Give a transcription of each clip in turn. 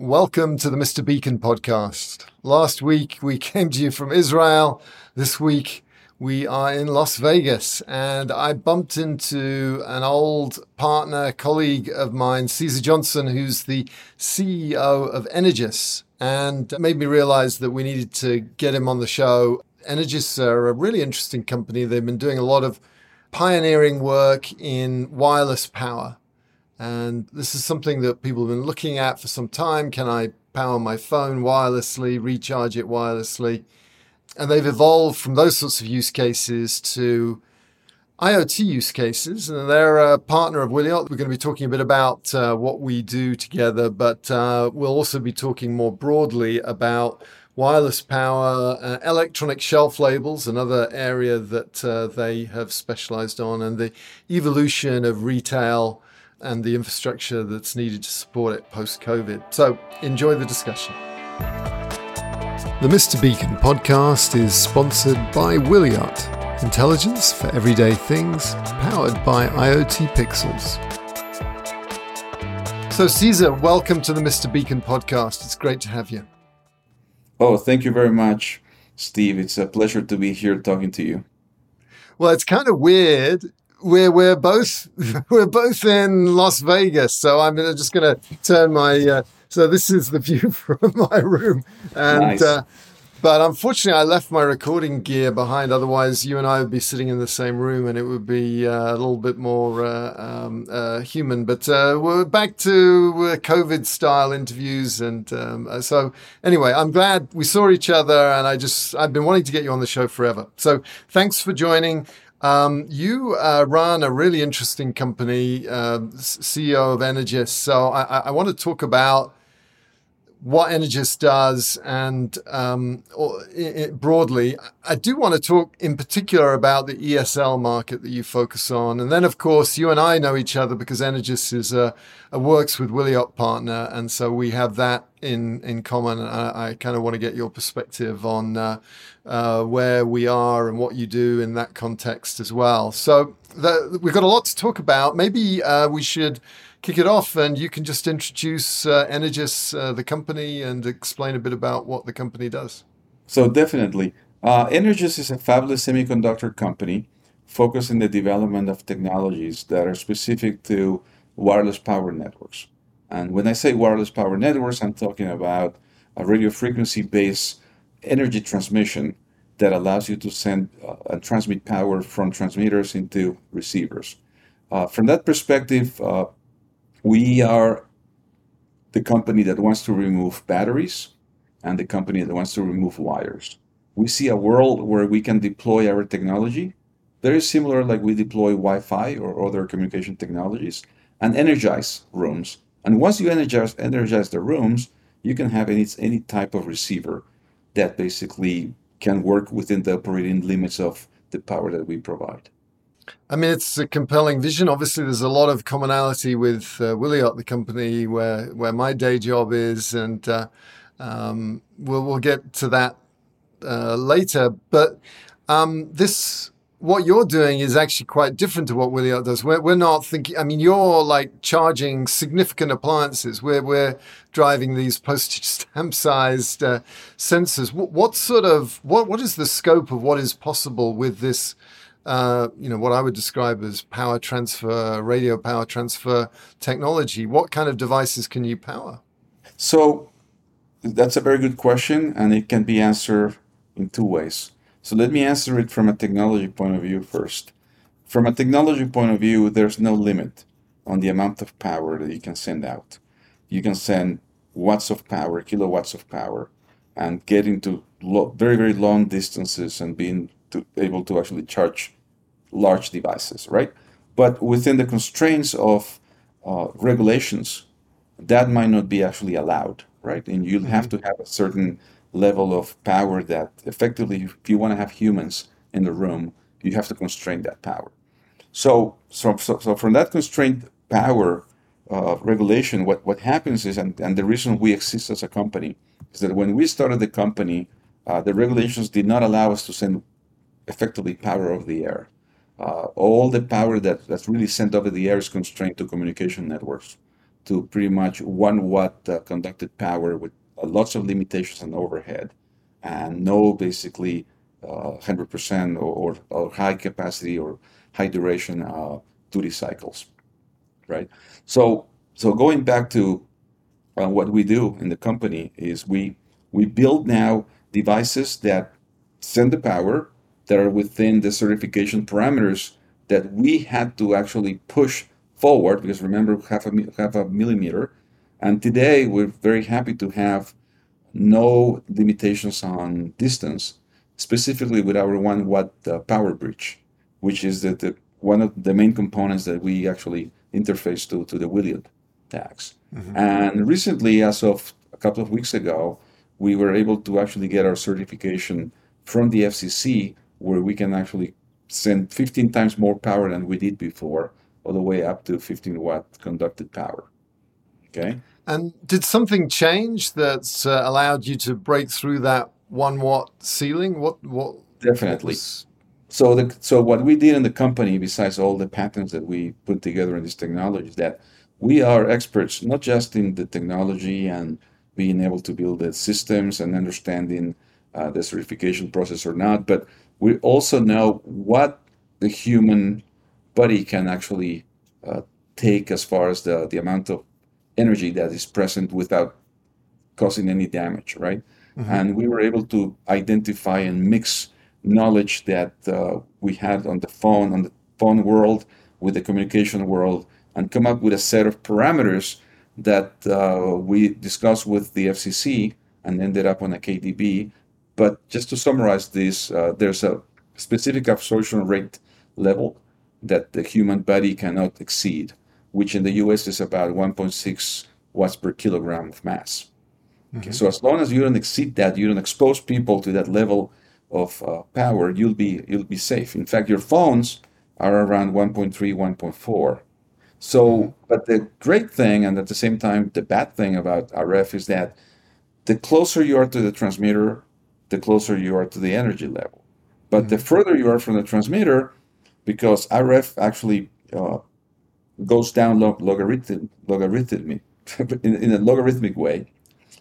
Welcome to the Mr. Beacon podcast. Last week we came to you from Israel. This week we are in Las Vegas and I bumped into an old partner, colleague of mine, Cesar Johnston, who's the CEO of Energous and made me realize that we needed to get him on the show. Energous are a really interesting company. They've been doing a lot of pioneering work in wireless power. And this is something that people have been looking at for some time. Can I power my phone wirelessly, recharge it wirelessly? And they've evolved from those sorts of use cases to IoT use cases. And they're a partner of Wiliot. We're going to be talking a bit about uh, what we do together, but uh, we'll also be talking more broadly about wireless power, uh, electronic shelf labels, another area that uh, they have specialized on, and the evolution of retail and the infrastructure that's needed to support it post COVID. So enjoy the discussion. The Mr. Beacon podcast is sponsored by Wiliot, intelligence for everyday things, powered by IoT Pixels. So, Cesar, welcome to the Mr. Beacon podcast. It's great to have you. Oh, thank you very much, Steve. It's a pleasure to be here talking to you. Well, it's kind of weird we're we're both we're both in Las Vegas, so I'm just going to turn my. Uh, so this is the view from my room, and Nice. uh, but unfortunately, I left my recording gear behind. Otherwise, you and I would be sitting in the same room, and it would be uh, a little bit more uh, um, uh, human. But uh, we're back to COVID style interviews, and um, so anyway, I'm glad we saw each other, and I just I've been wanting to get you on the show forever. So thanks for joining. Um, you uh, run a really interesting company, uh, CEO of Energous. So I- I want to talk about what Energous does and um, or, i- i- broadly. I do want to talk in particular about the ESL market that you focus on. And then, of course, you and I know each other because Energous is a, a works with Wiliot partner. And so we have that in, in common. I, I kind of want to get your perspective on uh, uh, where we are and what you do in that context as well. So the, we've got a lot to talk about. Maybe uh, we should kick it off and you can just introduce uh, Energous, uh, the company, and explain a bit about what the company does. So definitely, uh, Energous is a fabulous semiconductor company focused in the development of technologies that are specific to wireless power networks. And when I say wireless power networks, I'm talking about a radio frequency based energy transmission that allows you to send uh, and transmit power from transmitters into receivers. Uh, from that perspective, uh, we are the company that wants to remove batteries and the company that wants to remove wires. We see a world where we can deploy our technology very similar like we deploy Wi-Fi or other communication technologies and energize rooms. And once you energize energize the rooms, you can have any any type of receiver that basically can work within the operating limits of the power that we provide. I mean, it's a compelling vision. Obviously, there's a lot of commonality with uh, Wiliot, the company where where my day job is, and uh, um, we'll we'll get to that uh, later. But um, this what you're doing is actually quite different to what Wiliot does. We're, we're not thinking, I mean, you're like charging significant appliances. We're, we're driving these postage stamp sized uh, sensors. What, what sort of, what, what is the scope of what is possible with this uh, you know, what I would describe as power transfer, radio power transfer technology. What kind of devices can you power? So that's a very good question, and it can be answered in two ways. So let me answer it from a technology point of view first. From a technology point of view, there's no limit on the amount of power that you can send out. You can send watts of power, kilowatts of power, and get into lo- very, very long distances and being to, able to actually charge large devices, right? But within the constraints of uh, regulations, that might not be actually allowed, right? And you'll mm-hmm. have to have a certain level of power that effectively, if you want to have humans in the room, you have to constrain that power. So, so, so, so from that constraint power uh, regulation, what, what happens is, and, and the reason we exist as a company, is that when we started the company, uh, the regulations did not allow us to send effectively power over the air. Uh, all the power that, that's really sent over the air is constrained to communication networks, to pretty much one watt uh, conducted power with uh, lots of limitations and overhead, and no basically 100% uh, or, or, or, high capacity or high duration uh, duty cycles, right? So, so going back to uh, what we do in the company is we we build now devices that send the power that are within the certification parameters that we had to actually push forward because remember half a half a millimeter and today we're very happy to have no limitations on distance specifically with our one watt uh, power bridge which is the, the one of the main components that we actually interface to to the Wiliot tags mm-hmm. and recently as of a couple of weeks ago we were able to actually get our certification from the FCC where we can actually send 15 times more power than we did before, all the way up to 15 watt conducted power. Okay. And did something change that's uh, allowed you to break through that one watt ceiling? What? What? Definitely. What. So the so what we did in the company, besides all the patents that we put together in this technology, is that we are experts not just in the technology and being able to build the systems and understanding uh, the certification process or not, but we also know what the human body can actually uh, take as far as the, the amount of energy that is present without causing any damage, right? Mm-hmm. And we were able to identify and mix knowledge that uh, we had on the phone, on the phone world, with the communication world, and come up with a set of parameters that uh, we discussed with the FCC and ended up on a KDB but just to summarize this, uh, there's a specific absorption rate level that the human body cannot exceed, which in the US is about 1.6 watts per kilogram of mass. Okay, mm-hmm. so as long as you don't exceed that, you don't expose people to that level of uh, power, you'll be you'll be safe. In fact, your phones are around 1.3, 1.4. So, mm-hmm. but the great thing, and at the same time, the bad thing about RF is that the closer you are to the transmitter, the closer you are to the energy level. But mm-hmm. the further you are from the transmitter, because RF actually uh, goes down log- logarithmic, logarithmic in, in, a logarithmic way,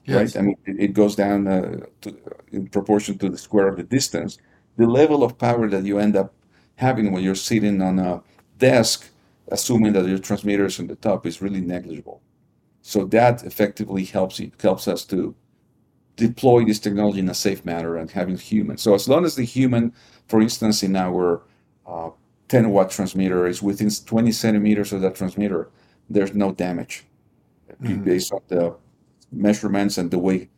yes. right? I mean, it, it goes down uh, to, in proportion to the square of the distance. The level of power that you end up having when you're sitting on a desk, assuming that your transmitter is on the top, is really negligible. So that effectively helps helps us to deploy this technology in a safe manner and having humans. So as long as the human, for instance, in our uh, 10 watt transmitter is within 20 centimeters of that transmitter, there's no damage mm-hmm. based on the measurements and the way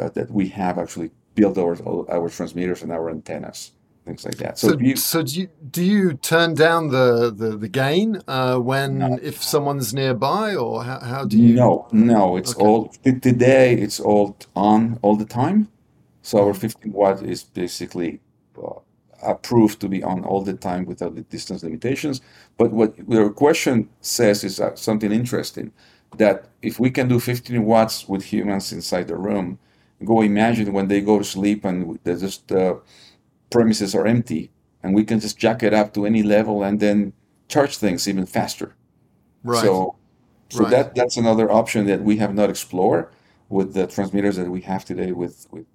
uh, that we have actually built our, our transmitters and our antennas things like that. So, so, you, so do you do you turn down the the, the gain uh, when no. if someone's nearby, or how, how do you? No, no, it's okay. all today. It's all on all the time. So our 15 watt is basically uh, approved to be on all the time without the distance limitations. But what your question says is uh, something interesting. That if we can do 15 watts with humans inside the room, go imagine when they go to sleep and they just uh, premises are empty and we can just jack it up to any level and then charge things even faster. Right. So, so right. that that's another option that we have not explored with the transmitters that we have today with with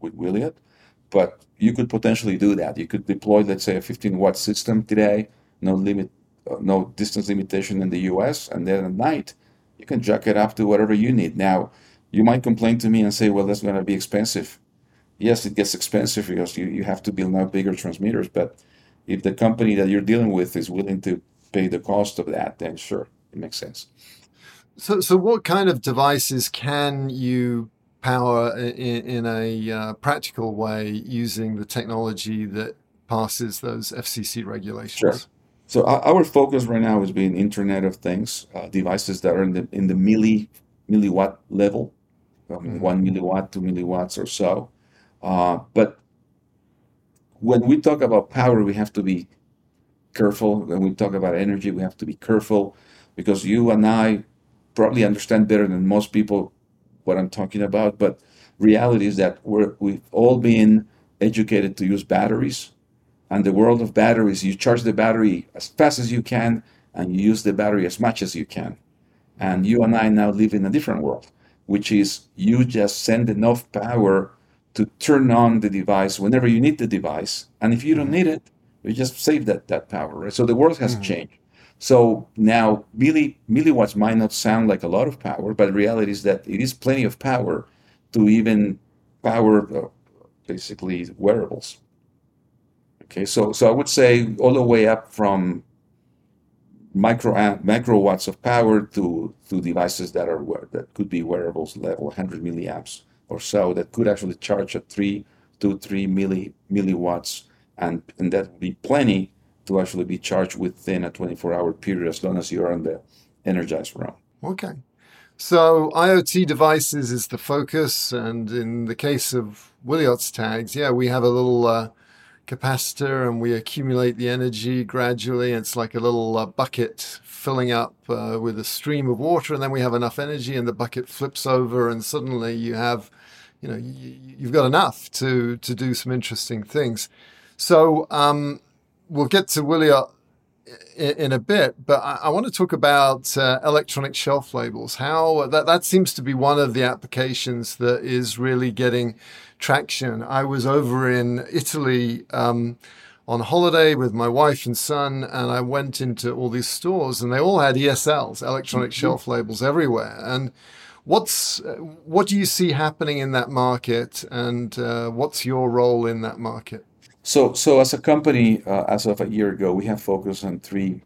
with Wiliot. but you could potentially do that. You could deploy, let's say, a 15 watt system today, no limit, uh, no distance limitation in the U.S., and then at night you can jack it up to whatever you need. Now, you might complain to me and say, well, that's going to be expensive. Yes, it gets expensive because you, you have to build now bigger transmitters, but if the company that you're dealing with is willing to pay the cost of that, then sure, it makes sense. So, so what kind of devices can you power in, in a uh, practical way using the technology that passes those FCC regulations? Sure. So our focus right now is being Internet of Things uh, devices that are in the in the milli milliwatt level, mm-hmm. one milliwatt, two milliwatts or so. Uh, but when we talk about power, we have to be careful. When we talk about energy, we have to be careful because you and I probably understand better than most people what I'm talking about. But reality is that we're, we've all been educated to use batteries. And the world of batteries, you charge the battery as fast as you can and you use the battery as much as you can. And you and I now live in a different world, which is you just send enough power to turn on the device whenever you need the device. And if you don't need it, you just save that, that power, right? So the world has mm-hmm. changed. So now milli, milliwatts might not sound like a lot of power, but the reality is that it is plenty of power to even power uh, basically wearables. Okay, so so I would say all the way up from micro microwatts of power to to devices that are that could be wearables level 100 milliamps or so that could actually charge at three to three milli milliwatts, and and that would be plenty to actually be charged within a 24 hour period as long as you're on the energized room. Okay. So IoT devices is the focus, and in the case of Wiliot's tags, yeah, we have a little uh, capacitor and we accumulate the energy gradually. It's like a little uh, bucket filling up uh, with a stream of water, and then we have enough energy, and the bucket flips over, and suddenly you have, you know, you, have got enough to to do some interesting things. So um, we'll get to Wiliot in, in a bit, but I, I, want to talk about uh, electronic shelf labels. How that that seems to be one of the applications that is really getting traction. I was over in Italy. Um, on holiday with my wife and son, and I went into all these stores, and they all had ESLs, electronic mm-hmm. shelf labels, everywhere. And what's what do you see happening in that market, and uh, what's your role in that market? So, so as a company, uh, as of a year ago, we have focused on three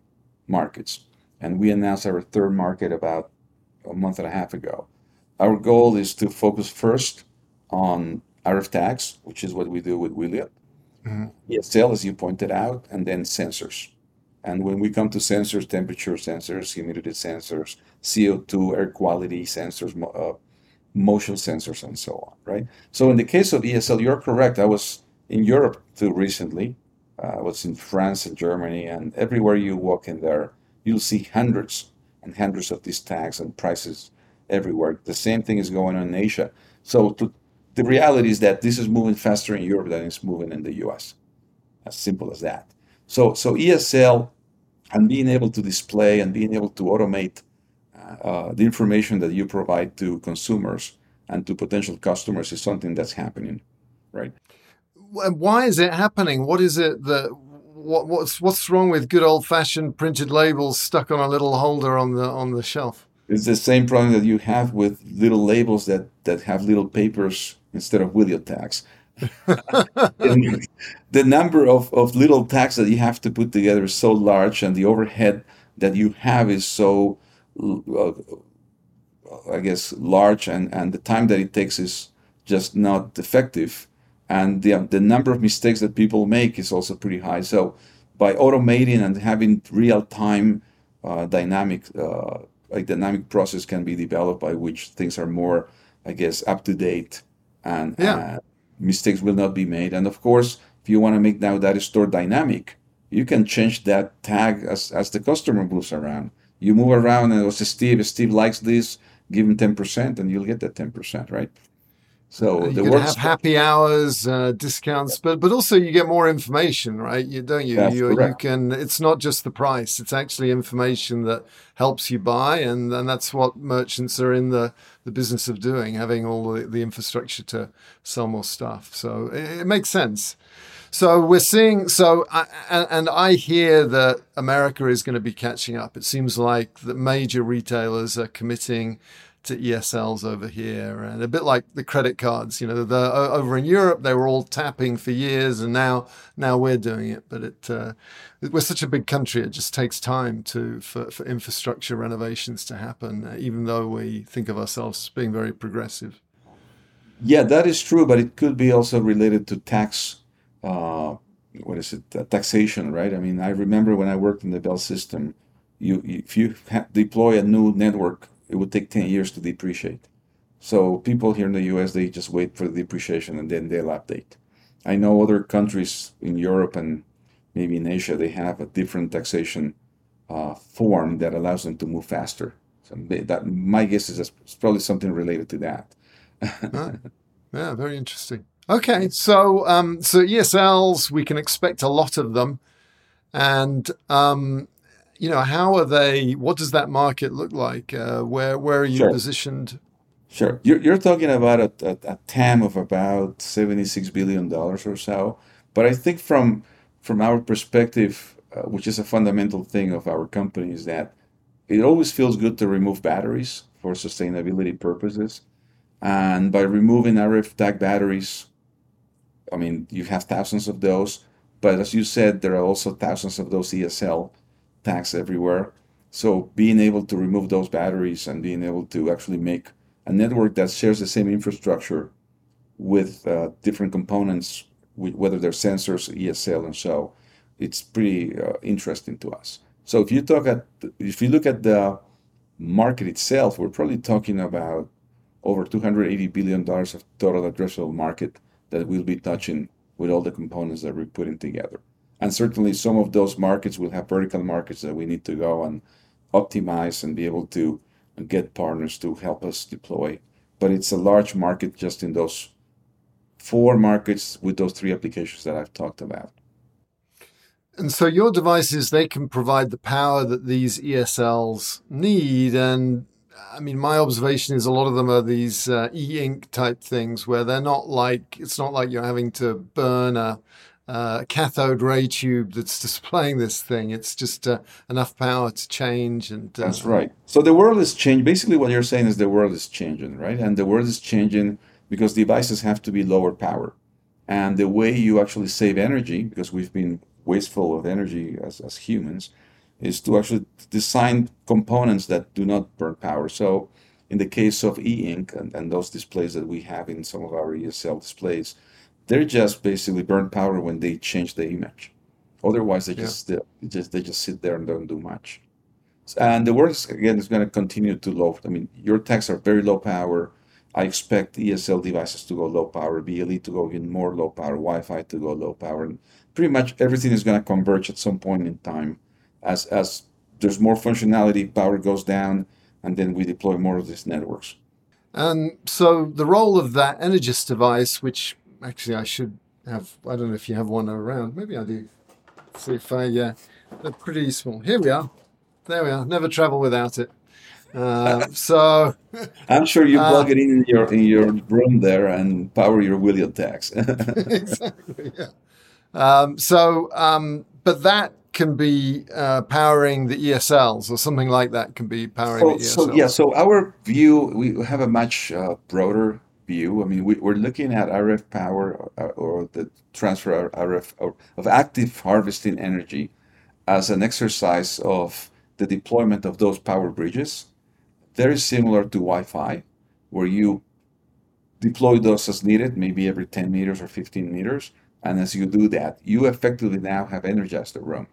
markets, and we announced our third market about a month and a half ago. Our goal is to focus first on RF tags, which is what we do with Wiliot, mm-hmm. ESL, as you pointed out, and then sensors. And when we come to sensors, temperature sensors, humidity sensors, CO2, air quality sensors, uh, motion sensors, and so on, right? So in the case of ESL, you're correct. I was in Europe too recently. Uh, I was in France and Germany, and everywhere you walk in there, you'll see hundreds and hundreds of these tags and prices everywhere. The same thing is going on in Asia. So to, the reality is that this is moving faster in Europe than it's moving in the US. As simple as that. So, so ESL and being able to display and being able to automate uh, the information that you provide to consumers and to potential customers is something that's happening, right? why is it happening? What is it that what, what's what's wrong with good old fashioned printed labels stuck on a little holder on the on the shelf? It's the same problem that you have with little labels that that have little papers instead of Wiliot tags. the number of, of little tags that you have to put together is so large, and the overhead that you have is so, uh, I guess, large, and, and the time that it takes is just not effective and the, the number of mistakes that people make is also pretty high. So by automating and having real time uh, dynamic uh, a dynamic process can be developed by which things are more, I guess, up to date and yeah. Mistakes will not be made. And of course, if you want to make now that store dynamic, you can change that tag as, as the customer moves around. You move around and it was Steve, Steve likes this, give him 10% and you'll get that 10%, right? So you can have happy hours, uh, discounts, yeah. but but also you get more information, right? You don't you? That's you, correct. you can. It's not just the price; it's actually information that helps you buy, and and that's what merchants are in the the business of doing, having all the, the infrastructure to sell more stuff. So it, it makes sense. So we're seeing. So I, and I hear that America is going to be catching up. It seems like the major retailers are committing to ESLs over here, and a bit like the credit cards. You know, the, over in Europe they were all tapping for years, and now now we're doing it. But it uh, we're such a big country; it just takes time to for, for infrastructure renovations to happen. Uh, even though we think of ourselves as being very progressive. Yeah, that is true, but it could be also related to tax. Uh, what is it? taxation, right? I mean, I remember when I worked in the Bell system. You, if you deploy a new network it would take 10 years to depreciate. So people here in the US, they just wait for the depreciation and then they'll update. I know other countries in Europe and maybe in Asia, they have a different taxation uh, form that allows them to move faster. So that my guess is it's probably something related to that. ah, yeah, very interesting. Okay, so um, so ESLs, we can expect a lot of them, and um, you know, how are they? What does that market look like? Uh, where where are you sure. positioned? Sure, you're, you're talking about a, a, a TAM of about seventy six billion dollars or so. But I think from from our perspective, uh, which is a fundamental thing of our company, is that it always feels good to remove batteries for sustainability purposes. And by removing RF tag batteries, I mean, you have thousands of those. But as you said, there are also thousands of those ESL tags everywhere. So being able to remove those batteries and being able to actually make a network that shares the same infrastructure with uh, different components, whether they're sensors, ESL, and so, it's pretty uh, interesting to us. So if you talk at, if you look at the market itself, we're probably talking about over 280 billion dollars of total addressable market that we'll be touching with all the components that we're putting together. And certainly some of those markets will have vertical markets that we need to go and optimize and be able to get partners to help us deploy. But it's a large market just in those four markets with those three applications that I've talked about. And so your devices, they can provide the power that these ESLs need. And I mean, my observation is a lot of them are these uh, e-ink type things where they're not like, it's not like you're having to burn a, uh, cathode ray tube that's displaying this thing. It's just uh, enough power to change. And uh, that's right. So the world is changing. Basically, what you're saying is the world is changing, right? And the world is changing because devices have to be lower power. And the way you actually save energy, because we've been wasteful of energy as, as humans, is to actually design components that do not burn power. So in the case of e-ink and, and those displays that we have in some of our ESL displays, they're just basically burn power when they change the image. Otherwise, they just yeah. they just they just sit there and don't do much. And the world again is going to continue to low. I mean, your tags are very low power. I expect ESL devices to go low power, BLE to go even more low power, Wi-Fi to go low power, and pretty much everything is going to converge at some point in time. As as there's more functionality, power goes down, and then we deploy more of these networks. And so the role of that Energous device, which actually, I should have. I don't know if you have one around. Maybe I do. See if I. Yeah, they're pretty small. Here we are. There we are. Never travel without it. Uh, so I'm sure you uh, plug uh, it in your in your room there and power your Wiliot tags. exactly. Yeah. Um, so, um, but that can be uh, powering the ESLs or something like that can be powering so, the ESLs. So yeah. So our view, we have a much uh, broader view. I mean, we, are looking at RF power or, uh, or the transfer of RF or of active harvesting energy as an exercise of the deployment of those power bridges. Very similar to Wi-Fi, where you deploy those as needed, maybe every 10 meters or 15 meters. And as you do that, you effectively now have energized the room.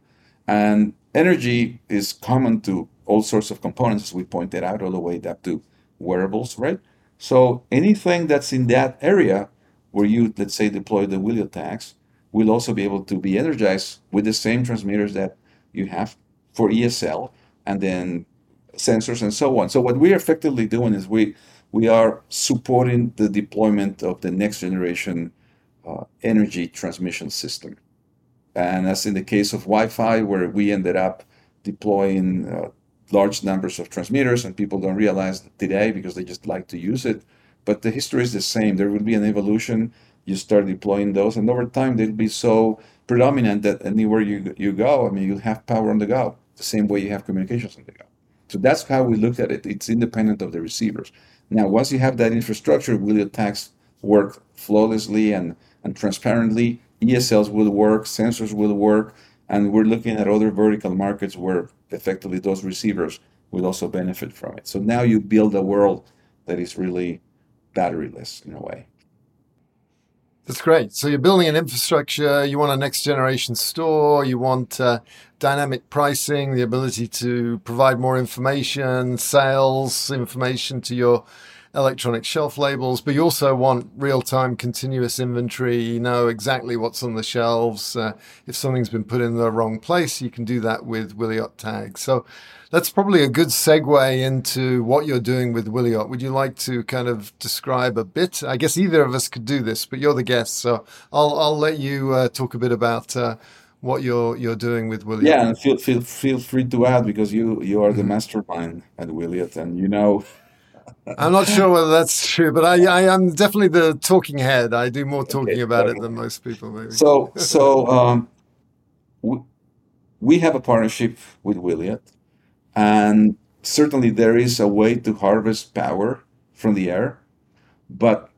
And energy is common to all sorts of components, as we pointed out, all the way up to wearables, right? So anything that's in that area where you, let's say, deploy the Wiliot tags, will also be able to be energized with the same transmitters that you have for ESL and then sensors and so on. So what we're effectively doing is we we are supporting the deployment of the next generation uh, energy transmission system. And as in the case of Wi-Fi, where we ended up deploying uh, large numbers of transmitters, and people don't realize today because they just like to use it. But the history is the same. There will be an evolution. You start deploying those, and over time they'll be so predominant that anywhere you you go, I mean, you'll have power on the go, the same way you have communications on the go. So that's how we looked at it. It's independent of the receivers. Now, once you have that infrastructure, Wiliot tags work flawlessly and, and transparently. ESLs will work, sensors will work, and we're looking at other vertical markets where effectively those receivers will also benefit from it. So now you build a world that is really batteryless in a way. That's great. So you're building an infrastructure. You want a next generation store. You want uh, dynamic pricing, the ability to provide more information, sales information to your electronic shelf labels, but you also want real time continuous inventory. You know exactly what's on the shelves. Uh, if something's been put in the wrong place, you can do that with Wiliot tags. So that's probably a good segue into what you're doing with Wiliot. Would you like to kind of describe a bit? I guess either of us could do this, but you're the guest, so I'll I'll let you uh, talk a bit about. Uh, what you're you're doing with Wiliot. Yeah, feel feel feel free to add because you you are the mastermind at Wiliot, and you know I'm not sure whether that's true, but I, I am definitely the talking head. I do more talking okay, about it than most people, maybe. So, so um, we, we have a partnership with Wiliot, and certainly there is a way to harvest power from the air, but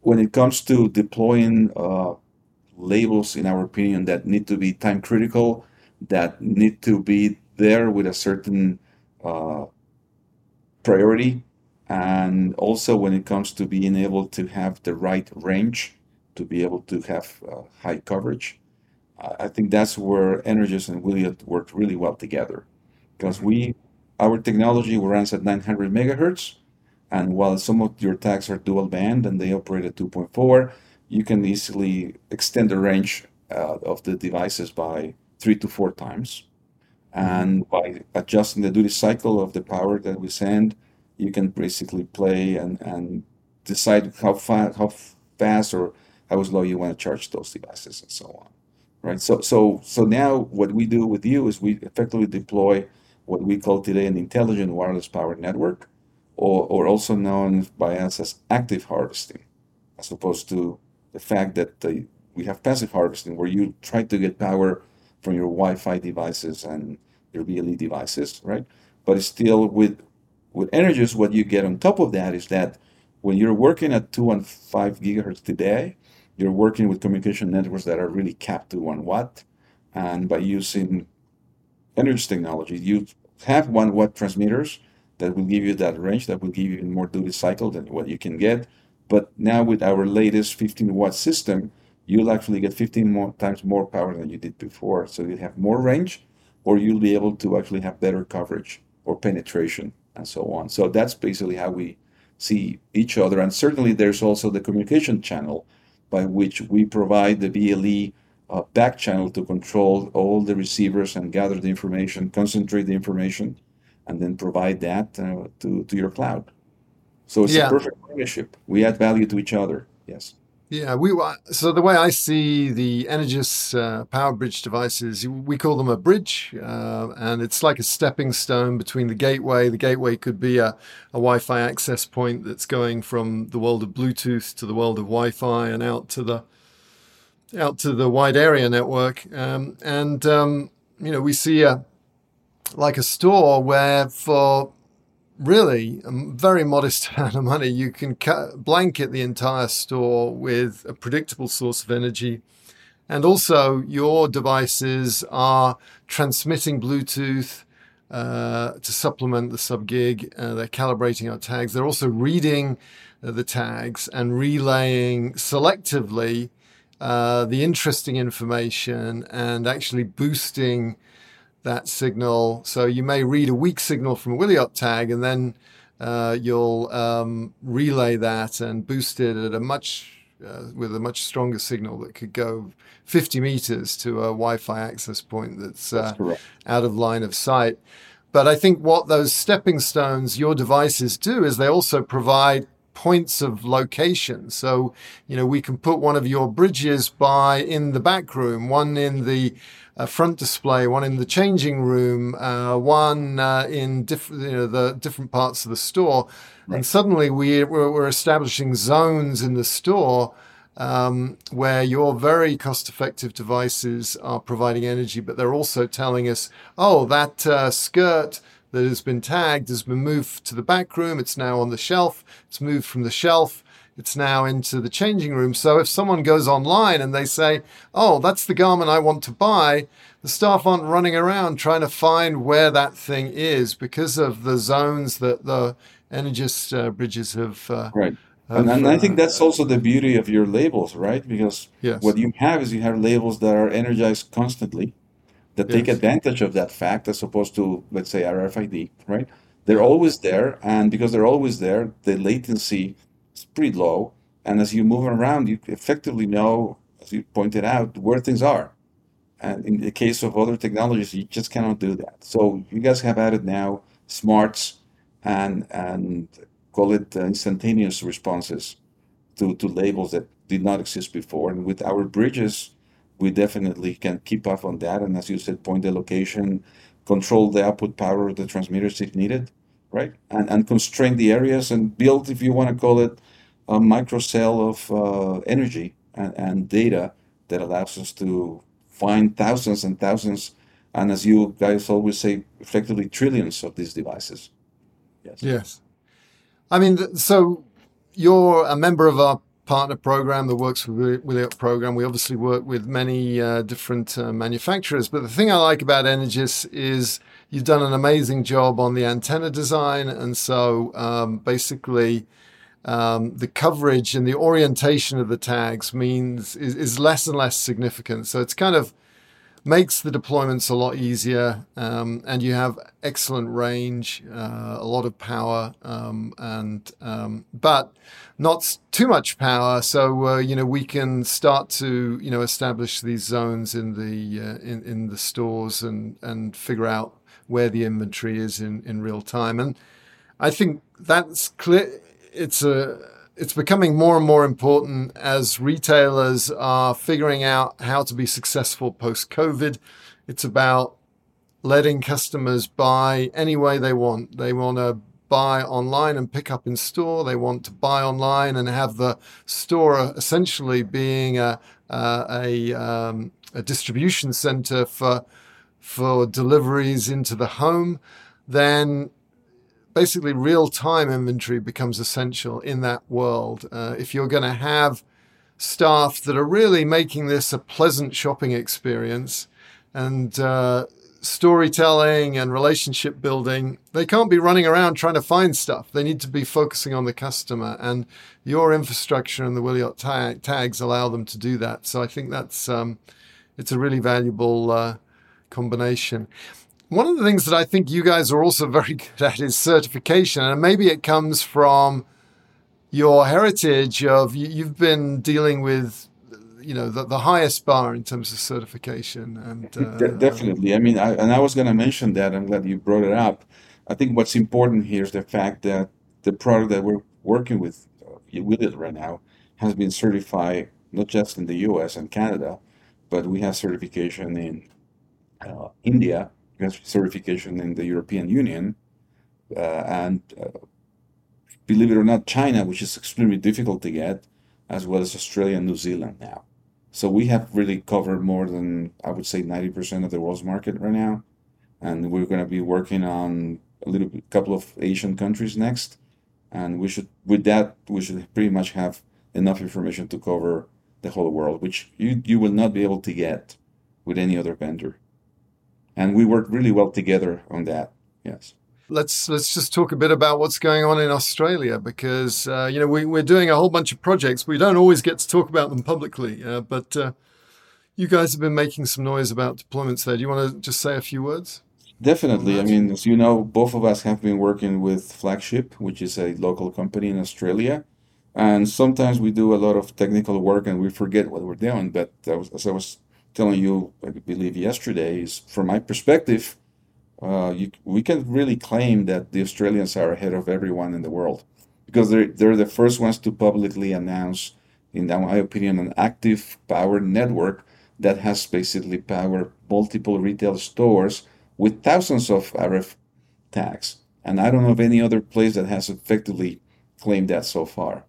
when it comes to deploying uh, labels, in our opinion, that need to be time critical, that need to be there with a certain uh, priority and also when it comes to being able to have the right range to be able to have uh, high coverage i think that's where Energous and Wiliot worked really well together. Because we our technology runs at 900 megahertz and while some of your tags are dual band and they operate at 2.4 you can easily extend the range uh, of the devices by three to four times. And by adjusting the duty cycle of the power that we send you can basically play and, and decide how fast how fast or how slow you want to charge those devices and so on right? So so so now what we do with you is we effectively deploy what we call today an intelligent wireless power network or, or also known by us as active harvesting as opposed to the fact that the, we have passive harvesting where you try to get power from your wi-fi devices and your BLE devices right? But still with with Energous, what you get on top of that is that when you're working at 2 and 5 gigahertz today, you're working with communication networks that are really capped to 1 watt. And by using Energous technology, you have 1 watt transmitters that will give you that range, that will give you more duty cycle than what you can get. But now with our latest 15 watt system, you'll actually get 15 more times more power than you did before. So you'll have more range, or you'll be able to actually have better coverage or penetration and so on. So that's basically how we see each other. And certainly there's also the communication channel by which we provide the BLE uh, back channel to control all the receivers and gather the information, concentrate the information, and then provide that uh, to, to your cloud. So it's yeah. a perfect partnership. We add value to each other. Yes. Yeah, we so the way I see the Energous uh, Power Bridge devices, we call them a bridge, uh, and it's like a stepping stone between the gateway. The gateway could be a, a Wi-Fi access point that's going from the world of Bluetooth to the world of Wi-Fi and out to the out to the wide area network. Um, and um, you know, we see a like a store where for really a very modest amount of money, you can blanket the entire store with a predictable source of energy. And also, your devices are transmitting Bluetooth uh, to supplement the sub gig. Uh, they're calibrating our tags. They're also reading uh, the tags and relaying selectively uh, the interesting information and actually boosting that signal. So you may read a weak signal from a Wiliot tag, and then uh, you'll um, relay that and boost it at a much uh, with a much stronger signal that could go 50 meters to a Wi-Fi access point that's, uh, that's out of line of sight. But I think what those stepping stones, your devices do, is they also provide points of location. So, you know, we can put one of your bridges by in the back room, one in the uh, front display, one in the changing room, uh, one uh, in different, you know, the different parts of the store. Right. And suddenly we, we're, we're, establishing zones in the store um, where your very cost effective devices are providing energy, but they're also telling us, oh, that uh, skirt that has been tagged has been moved to the back room. It's now on the shelf. It's moved from the shelf. It's now into the changing room. So if someone goes online and they say, oh, that's the garment I want to buy, the staff aren't running around trying to find where that thing is because of the zones that the Energous uh, bridges have. Uh, right. And, and, I think uh, that's also the beauty of your labels, right? Because yes. what you have is you have labels that are energized constantly that yes. take advantage of that fact as opposed to, let's say, RFID, right? They're always there, and because they're always there, the latency pretty low. And as you move around, you effectively know, as you pointed out, where things are. And in the case of other technologies, you just cannot do that. So you guys have added now smarts and and call it uh, instantaneous responses to, to labels that did not exist before. And with our bridges, we definitely can keep up on that. And as you said, point the location, control the output power of the transmitters if needed, right? And, and constrain the areas and build, if you want to call it, a microcell of uh, energy and, and data that allows us to find thousands and thousands, and as you guys always say, effectively trillions of these devices. Yes. Yes. I mean, so you're a member of our partner program that works with Wiliot program. We obviously work with many uh, different uh, manufacturers, but the thing I like about Energous is you've done an amazing job on the antenna design, and so um, basically. Um, the coverage and the orientation of the tags means is, is, less and less significant. So it's kind of makes the deployments a lot easier, um, and you have excellent range, uh, a lot of power, um, and um, but not too much power. So uh, you know we can start to you know establish these zones in the uh, in in the stores and and figure out where the inventory is in in real time. And I think that's clear. It's a it's becoming more and more important as retailers are figuring out how to be successful post COVID. It's about letting customers buy any way they want. They want to buy online and pick up in store. They want to buy online and have the store essentially being a, a, um, a distribution center for, for deliveries into the home. Then basically real time inventory becomes essential in that world. Uh, if you're going to have staff that are really making this a pleasant shopping experience and uh, storytelling and relationship building, they can't be running around trying to find stuff. They need to be focusing on the customer, and your infrastructure and the Wiliot tag, tags allow them to do that. So I think that's um, it's a really valuable uh, combination. One of the things that I think you guys are also very good at is certification, and maybe it comes from your heritage of you've been dealing with you know the, the highest bar in terms of certification and uh, definitely. I mean I, and i was going to mention that i'm glad you brought it up. I think what's important here is the fact that the product that we're working with uh, with it right now has been certified not just in the us and canada but we have certification in uh, india certification in the European Union, uh, and uh, believe it or not, China, which is extremely difficult to get, as well as Australia and New Zealand now. So we have really covered more than I would say 90% of the world's market right now, and we're going to be working on a little couple of Asian countries next, and we should with that we should pretty much have enough information to cover the whole world, which you you will not be able to get with any other vendor and we worked really well together on that. Yes. Let's let's just talk a bit about what's going on in Australia because uh, you know we, we're doing a whole bunch of projects. We don't always get to talk about them publicly, uh, but uh, you guys have been making some noise about deployments there. Do you want to just say a few words? Definitely. I mean, as you know, both of us have been working with Flagship, which is a local company in Australia. And sometimes we do a lot of technical work and we forget what we're doing. But as I was telling you, I believe yesterday, is from my perspective, uh, you, we can really claim that the Australians are ahead of everyone in the world because they're, they're the first ones to publicly announce, in my opinion, an active power network that has basically powered multiple retail stores with thousands of RF tags. And I don't know of any other place that has effectively claimed that so far.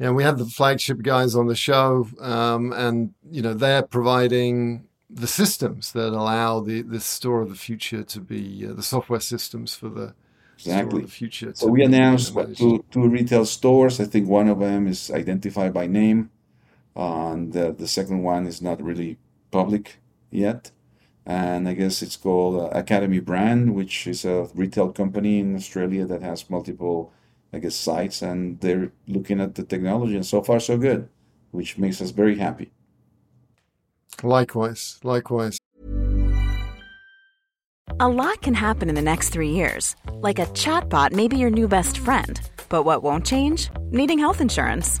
Yeah, we have the flagship guys on the show, um, and you know they're providing the systems that allow the the store of the future to be uh, the software systems for the exactly the future. So we announced two two retail stores. I think one of them is identified by name, uh, and the, the second one is not really public yet. And I guess it's called uh, Academy Brand, which is a retail company in Australia that has multiple I guess, sites, and they're looking at the technology, and so far so good, which makes us very happy. Likewise, likewise. A lot can happen in the next three years, like a chatbot may be your new best friend. But what won't change? Needing health insurance.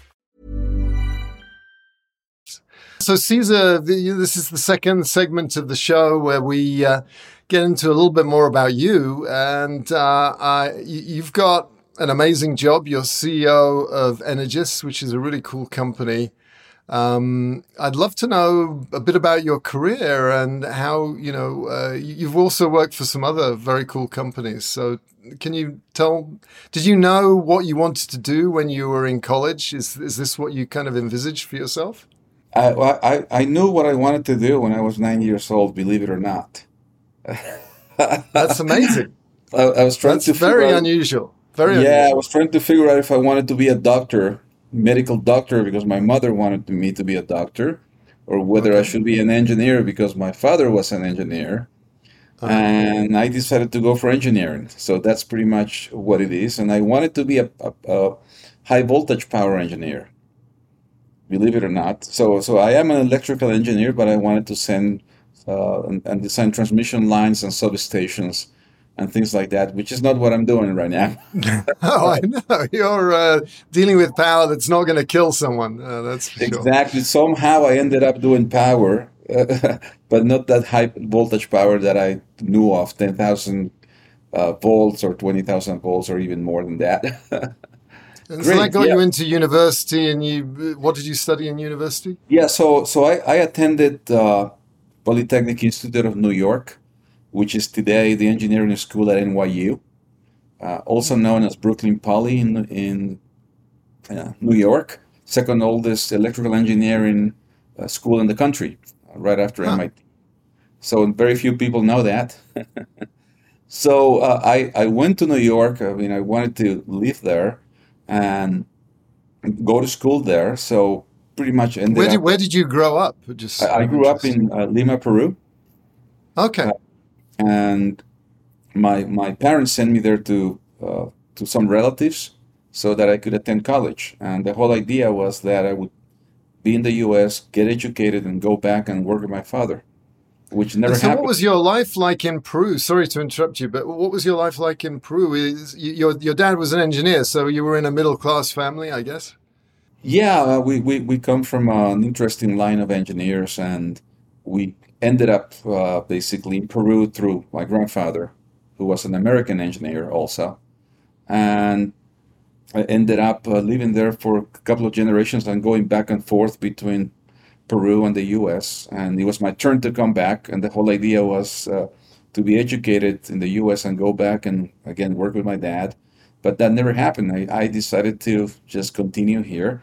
So, Cesar, this is the second segment of the show where we uh, get into a little bit more about you. And uh, you've got an amazing job. You're CEO of Energous, which is a really cool company. Um, I'd love to know a bit about your career and how you know uh, you've also worked for some other very cool companies. So, can you tell? Did you know what you wanted to do when you were in college? Is is this what you kind of envisaged for yourself? I I, I knew what I wanted to do when I was nine years old. Believe it or not. That's amazing. I, I, was trying That's to very out, unusual. Very yeah. Unusual. I was trying to figure out if I wanted to be a doctor, medical doctor, because my mother wanted me to be a doctor, or whether okay. I should be an engineer because my father was an engineer. Uh-huh. And I decided to go for engineering. So that's pretty much what it is. And I wanted to be a, a, a high voltage power engineer believe it or not. So, so I am an electrical engineer, but I wanted to send uh, and, and, design transmission lines and substations and things like that, which is not what I'm doing right now. oh, I know. You're uh, dealing with power that's not going to kill someone. Uh, that's exactly. Sure. Somehow I ended up doing power, but not that high voltage power that I knew of 10,000 uh, volts or 20,000 volts or even more than that. And Great, so that got yeah. you into university, and you. What did you study in university? Yeah, so so I, I attended uh, Polytechnic Institute of New York, which is today the engineering school at NYU, uh, also known as Brooklyn Poly in, in uh, New York, second oldest electrical engineering uh, school in the country, uh, right after huh. MIT. So very few people know that. so uh, I, I went to New York. I mean, I wanted to live there and go to school there. So pretty much ended where did, up, where did you grow up? Just I, I grew up in uh, Lima, Peru. Okay. Uh, and my my parents sent me there to uh, to some relatives so that I could attend college. And the whole idea was that I would be in the U.S., get educated, and go back and work with my father, which never so happened. what was your life like in Peru? Sorry to interrupt you, but what was your life like in Peru? Your your dad was an engineer, so you were in a middle class family, I guess. Yeah, uh, we, we, we come from an interesting line of engineers, and we ended up uh, basically in Peru through my grandfather, who was an American engineer also. And I ended up uh, living there for a couple of generations and going back and forth between Peru and the US. And it was my turn to come back, and the whole idea was uh, to be educated in the US and go back and again work with my dad. But that never happened. I, I decided to just continue here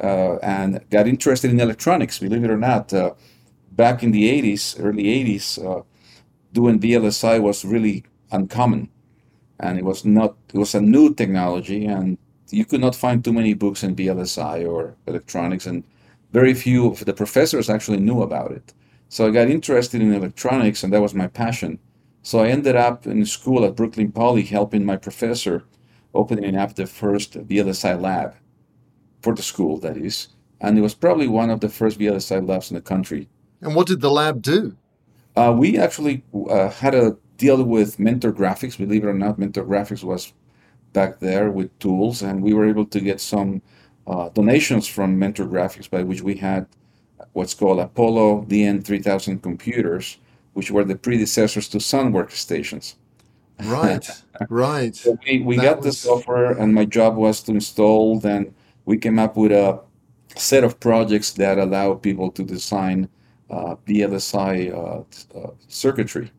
uh, and got interested in electronics. Believe it or not, uh, back in the 80s, early 80s, uh, doing VLSI was really uncommon, and it was not. It was a new technology, and you could not find too many books in VLSI or electronics, and very few of the professors actually knew about it. So I got interested in electronics, and that was my passion. So I ended up in school at Brooklyn Poly helping my professor opening up the first VLSI lab for the school, that is. And it was probably one of the first VLSI labs in the country. And what did the lab do? Uh, we actually uh, had a deal with Mentor Graphics. Believe it or not, Mentor Graphics was back there with tools, and we were able to get some uh, donations from Mentor Graphics, by which we had what's called Apollo DN3000 computers, which were the predecessors to Sun workstations. Right, right. So we we got was... the software, and my job was to install. Then we came up with a set of projects that allow people to design uh, VLSI uh, uh, circuitry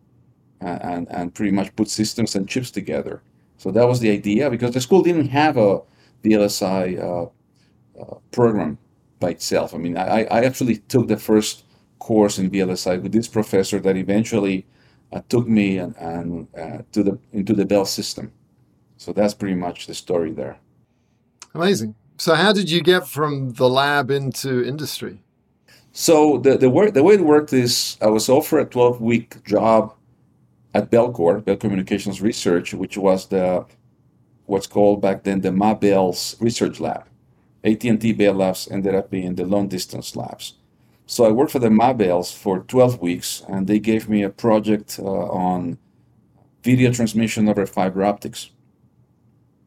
and, and pretty much put systems and chips together. So that was the idea because the school didn't have a VLSI uh, program by itself. I mean, I, I actually took the first course in VLSI with this professor that eventually uh, took me and, and uh, to the into the Bell system. So that's pretty much the story there. Amazing. So how did you get from the lab into industry? So the the work the way it worked is I was offered a 12 week job at Bellcore, Bell Communications Research, which was the what's called back then the Ma Bell's research lab. AT&T Bell Labs ended up being the long distance labs. So I worked for the Ma Bells for 12 weeks, and they gave me a project uh, on video transmission over fiber optics.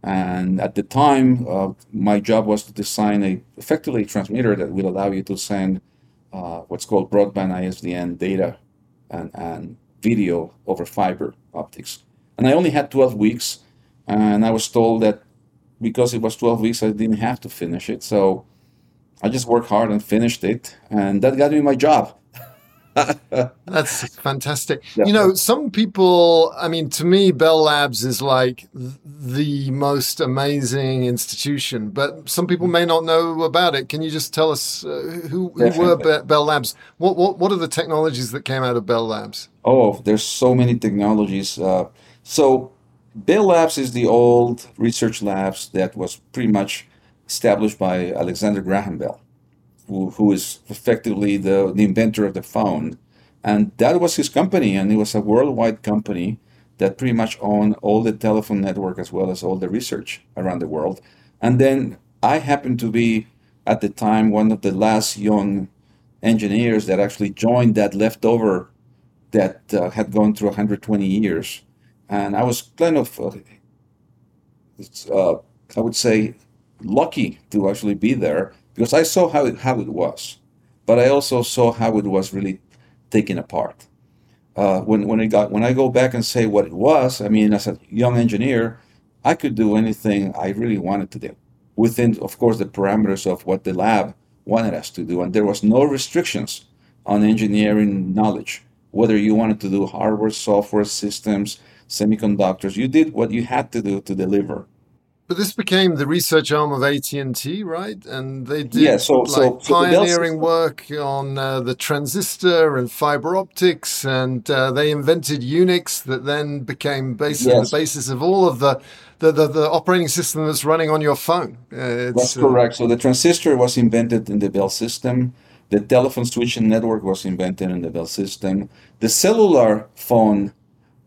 And at the time, uh, my job was to design a effectively a transmitter that will allow you to send uh, what's called broadband ISDN data and, and video over fiber optics. And I only had 12 weeks, and I was told that because it was 12 weeks, I didn't have to finish it. So I just worked hard and finished it, and that got me my job. That's fantastic. Yeah. You know, some people, I mean, to me, Bell Labs is like the most amazing institution, but some people may not know about it. Can you just tell us uh, who, who were Be- Bell Labs? What, what, what are the technologies that came out of Bell Labs? Oh, there's so many technologies. Uh, so, Bell Labs is the old research labs that was pretty much established by Alexander Graham Bell, who, who is effectively the, the inventor of the phone. And that was his company, and it was a worldwide company that pretty much owned all the telephone network as well as all the research around the world. And then I happened to be, at the time, one of the last young engineers that actually joined that leftover that uh, had gone through 120 years. And I was kind of, uh, uh, I would say, lucky to actually be there because I saw how it, how it was, but I also saw how it was really taken apart. Uh, when when I got when I go back and say what it was, I mean, as a young engineer, I could do anything I really wanted to do within, of course, the parameters of what the lab wanted us to do, and there was no restrictions on engineering knowledge. Whether you wanted to do hardware, software, systems, semiconductors, you did what you had to do to deliver. But this became the research arm of AT and T, right? And they did yeah, so, like so, so pioneering work on uh, the transistor and fiber optics, and uh, they invented Unix, that then became basically yes. the basis of all of the the, the, the operating system that's running on your phone. Uh, that's correct. So the transistor was invented in the Bell system. The telephone switching network was invented in the Bell system. The cellular phone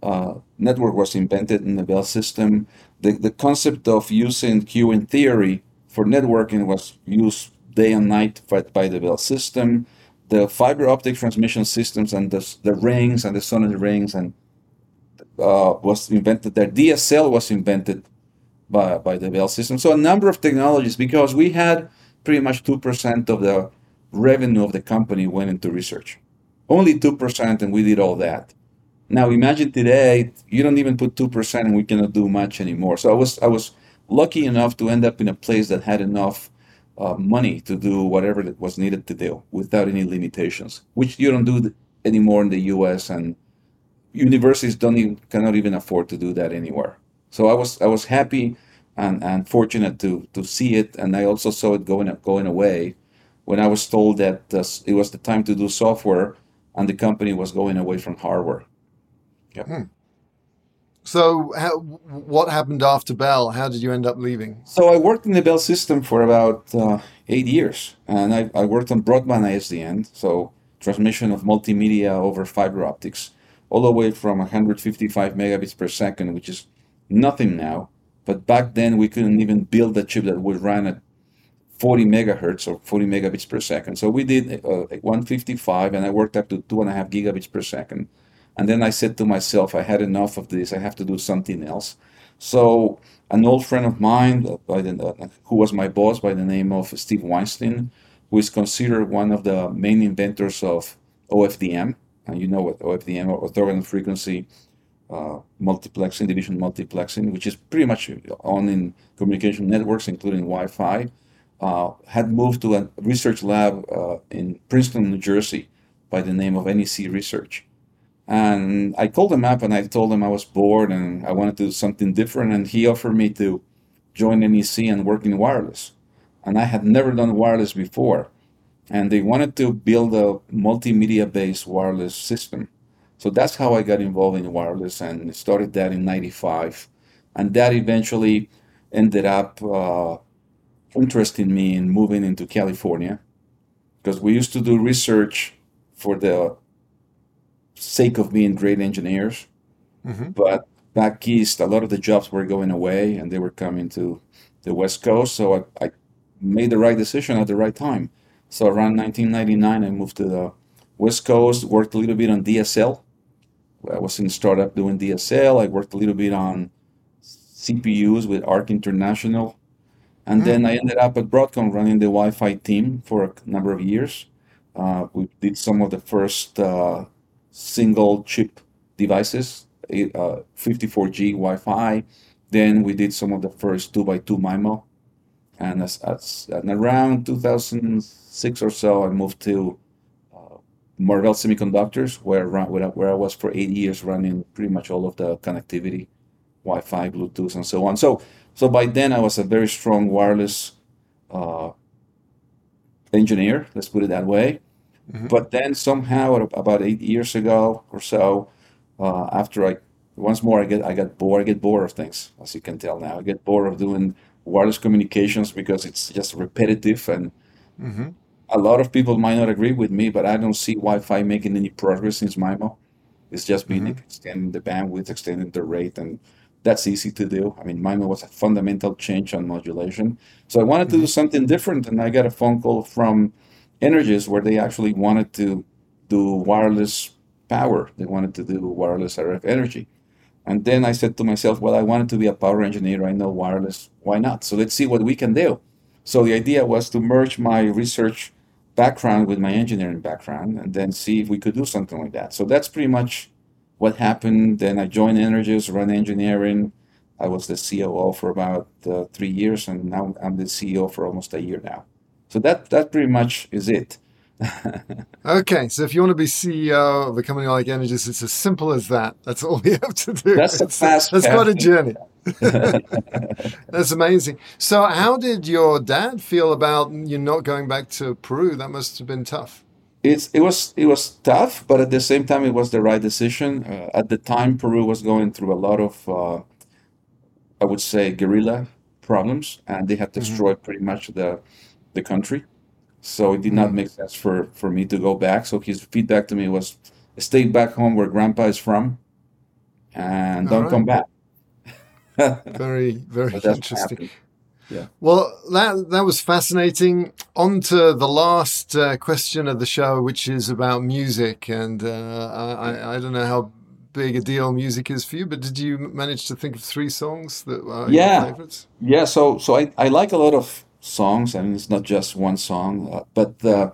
uh, network was invented in the Bell system the, the concept of using queuing theory for networking was used day and night by, the Bell system. The fiber optic transmission systems and the, the rings and the SONET rings and uh, was invented there. DSL was invented by, by the Bell system. So a number of technologies because we had pretty much 2% of the revenue of the company went into research. Only 2% and we did all that. Now imagine today you don't even put two percent and we cannot do much anymore. So I was I was lucky enough to end up in a place that had enough uh, money to do whatever that was needed to do without any limitations, which you don't do anymore in the U.S. and universities don't even cannot even afford to do that anywhere. So I was I was happy and, and fortunate to, to see it. And I also saw it going, going away when I was told that uh, it was the time to do software and the company was going away from hardware. Yep. Hmm. So, how, what happened after Bell? How did you end up leaving? So, I worked in the Bell system for about uh, eight years, and I, I, worked on broadband ISDN, so transmission of multimedia over fiber optics, all the way from 155 megabits per second, which is nothing now. But back then, we couldn't even build a chip that would run at 40 megahertz or 40 megabits per second. So we did uh, 155, and I worked up to two and a half gigabits per second and then I said to myself, I had enough of this. I have to do something else. So an old friend of mine, the, who was my boss by the name of Steve Weinstein, who is considered one of the main inventors of OFDM. And you know what OFDM, or orthogonal frequency uh, multiplexing, division multiplexing, which is pretty much on in communication networks, including Wi-Fi, uh, had moved to a research lab uh, in Princeton, New Jersey, by the name of NEC Research. And I called him up and I told him I was bored and I wanted to do something different. And he offered me to join NEC and work in wireless. And I had never done wireless before. And they wanted to build a multimedia based wireless system. So that's how I got involved in wireless and started that in 95. And that eventually ended up uh, interesting me in moving into California because we used to do research for the sake of being great engineers. Mm-hmm. But back east, a lot of the jobs were going away and they were coming to the West Coast. So I, I made the right decision at the right time. So around 1999, I moved to the West Coast, worked a little bit on DSL. I was in startup doing DSL. I worked a little bit on CPUs with ARC International. And mm then I ended up at Broadcom running the Wi Fi team for a number of years. Uh, we did some of the first uh, single chip devices, uh, 54G Wi-Fi. Then we did some of the first two by two MIMO, and as, as and around 2006 or so, I moved to uh, Marvell Semiconductors, where where I was for eight years, running pretty much all of the connectivity, Wi-Fi, Bluetooth, and so on. So so by then I was a very strong wireless uh, engineer. Let's put it that way. Mm-hmm. But then somehow, about eight years ago or so, uh, after I once more I get I got bored. I get bored of things, as you can tell now. I get bored of doing wireless communications because it's just repetitive and. Mm-hmm. A lot of people might not agree with me, but I don't see Wi-Fi making any progress since MIMO. It's just been mm-hmm. extending the bandwidth, extending the rate, and that's easy to do. I mean, MIMO was a fundamental change on modulation. So I wanted to do mm-hmm. something different, and I got a phone call from Energous where they actually wanted to do wireless power. They wanted to do wireless RF energy. And then I said to myself, well, I wanted to be a power engineer. I know wireless. Why not? So let's see what we can do. So the idea was to merge my research background with my engineering background and then see if we could do something like that. So that's pretty much what happened. Then I joined Energous, run engineering. I was the COO for about uh, three years, and now I'm the CEO for almost a year now. So that that pretty much is it. okay, so if you want to be CEO of a company like Energous, it's as simple as that. That's all you have to do. That's a fast. That's quite a journey. That's amazing. So, how did your dad feel about you not going back to Peru? That must have been tough. It's it was it was tough, but at the same time, it was the right decision. Uh, at the time, Peru was going through a lot of, uh, I would say, guerrilla problems, and they had mm-hmm. destroyed mm-hmm. pretty much the the country. So it did not hmm. make sense for, for me to go back. So his feedback to me was stay back home where grandpa is from and don't right. come back. very, very interesting. Yeah. Well, that that was fascinating. On to the last uh, question of the show, which is about music, and uh, I, I don't know how big a deal music is for you, but did you manage to think of three songs that are yeah. your favorites? Yeah. So so I, I like a lot of songs. I mean, it's not just one song, uh, but uh,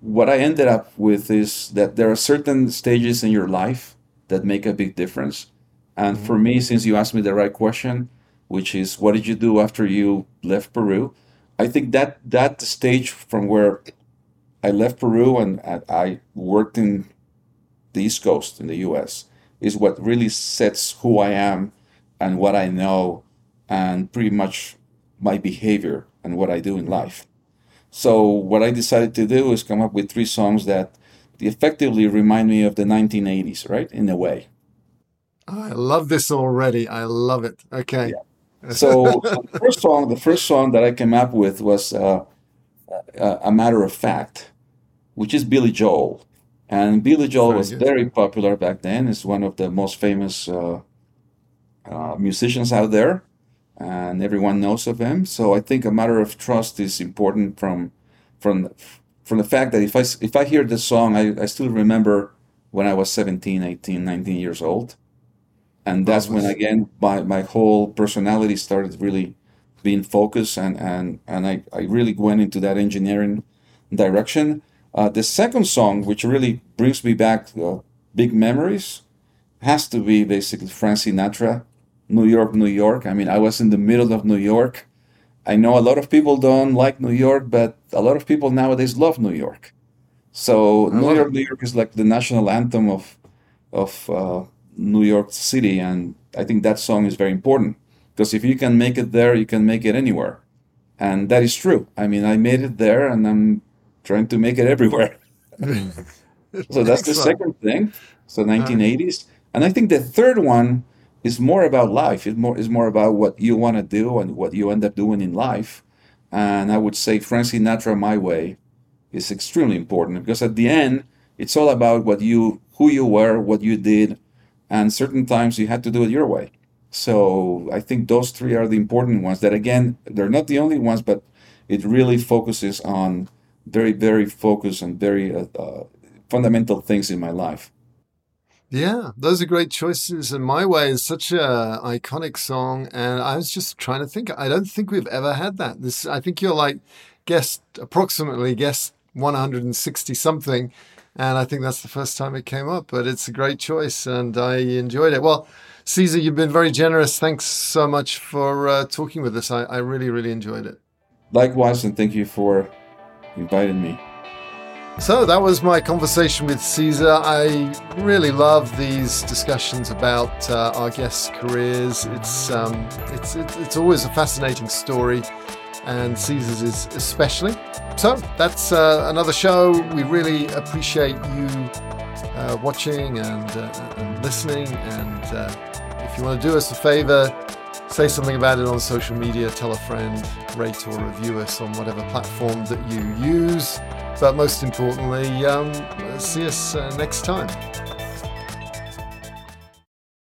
what I ended up with is that there are certain stages in your life that make a big difference. And mm-hmm. for me, since you asked me the right question, which is what did you do after you left Peru? I think that that stage from where I left Peru and I worked in the East Coast in the U.S. is what really sets who I am and what I know and pretty much my behavior and what I do in life. So what I decided to do is come up with three songs that effectively remind me of the 1980s, right? In a way. I love this already. I love it. Okay. Yeah. So the first song, the first song that I came up with was uh, a matter of fact, which is Billy Joel, and Billy Joel very was good. very popular back then. He's one of the most famous uh, uh, musicians out there, and everyone knows of him. So I think a matter of trust is important from from from the fact that if I if I hear this song, I, I still remember when I was 17, 18, 19 years old, and that's when again my my whole personality started really being focused and and and I, I really went into that engineering direction. Uh, the second song, which really brings me back uh, big memories, has to be basically Frank Sinatra New York, New York. I mean, I was in the middle of New York. I know a lot of people don't like New York, but a lot of people nowadays love New York. So New York, New York is like the national anthem of of uh, New York City, and I think that song is very important because if you can make it there, you can make it anywhere, and that is true. I mean, I made it there, and I'm trying to make it everywhere. so that's the second thing. So 1980s, and I think the third one is more about life. It's more is more about what you want to do and what you end up doing in life. And I would say Frank Sinatra My Way is extremely important because at the end it's all about what you who you were, what you did, and certain times you had to do it your way. So I think those three are the important ones. That again, they're not the only ones, but it really focuses on very, very focused and very uh, uh, fundamental things in my life. Yeah, those are great choices. And My Way is such a iconic song. And I was just trying to think. I don't think we've ever had that. This, I think you're like guest approximately guest 160 something. And I think that's the first time it came up. But it's a great choice, and I enjoyed it. Well, Cesar, you've been very generous. Thanks so much for uh, talking with us. I, I really, really enjoyed it. Likewise, and thank you for inviting me. So that was my conversation with Cesar. I really love these discussions about uh, our guests' careers. It's, um, it's, it's it's always a fascinating story, and Cesar's is especially. So that's uh, another show. We really appreciate you uh, watching and, uh, and, listening. And uh, if you want to do us a favor, say something about it on social media, tell a friend, rate or review us on whatever platform that you use. But most importantly, um, see us uh, next time.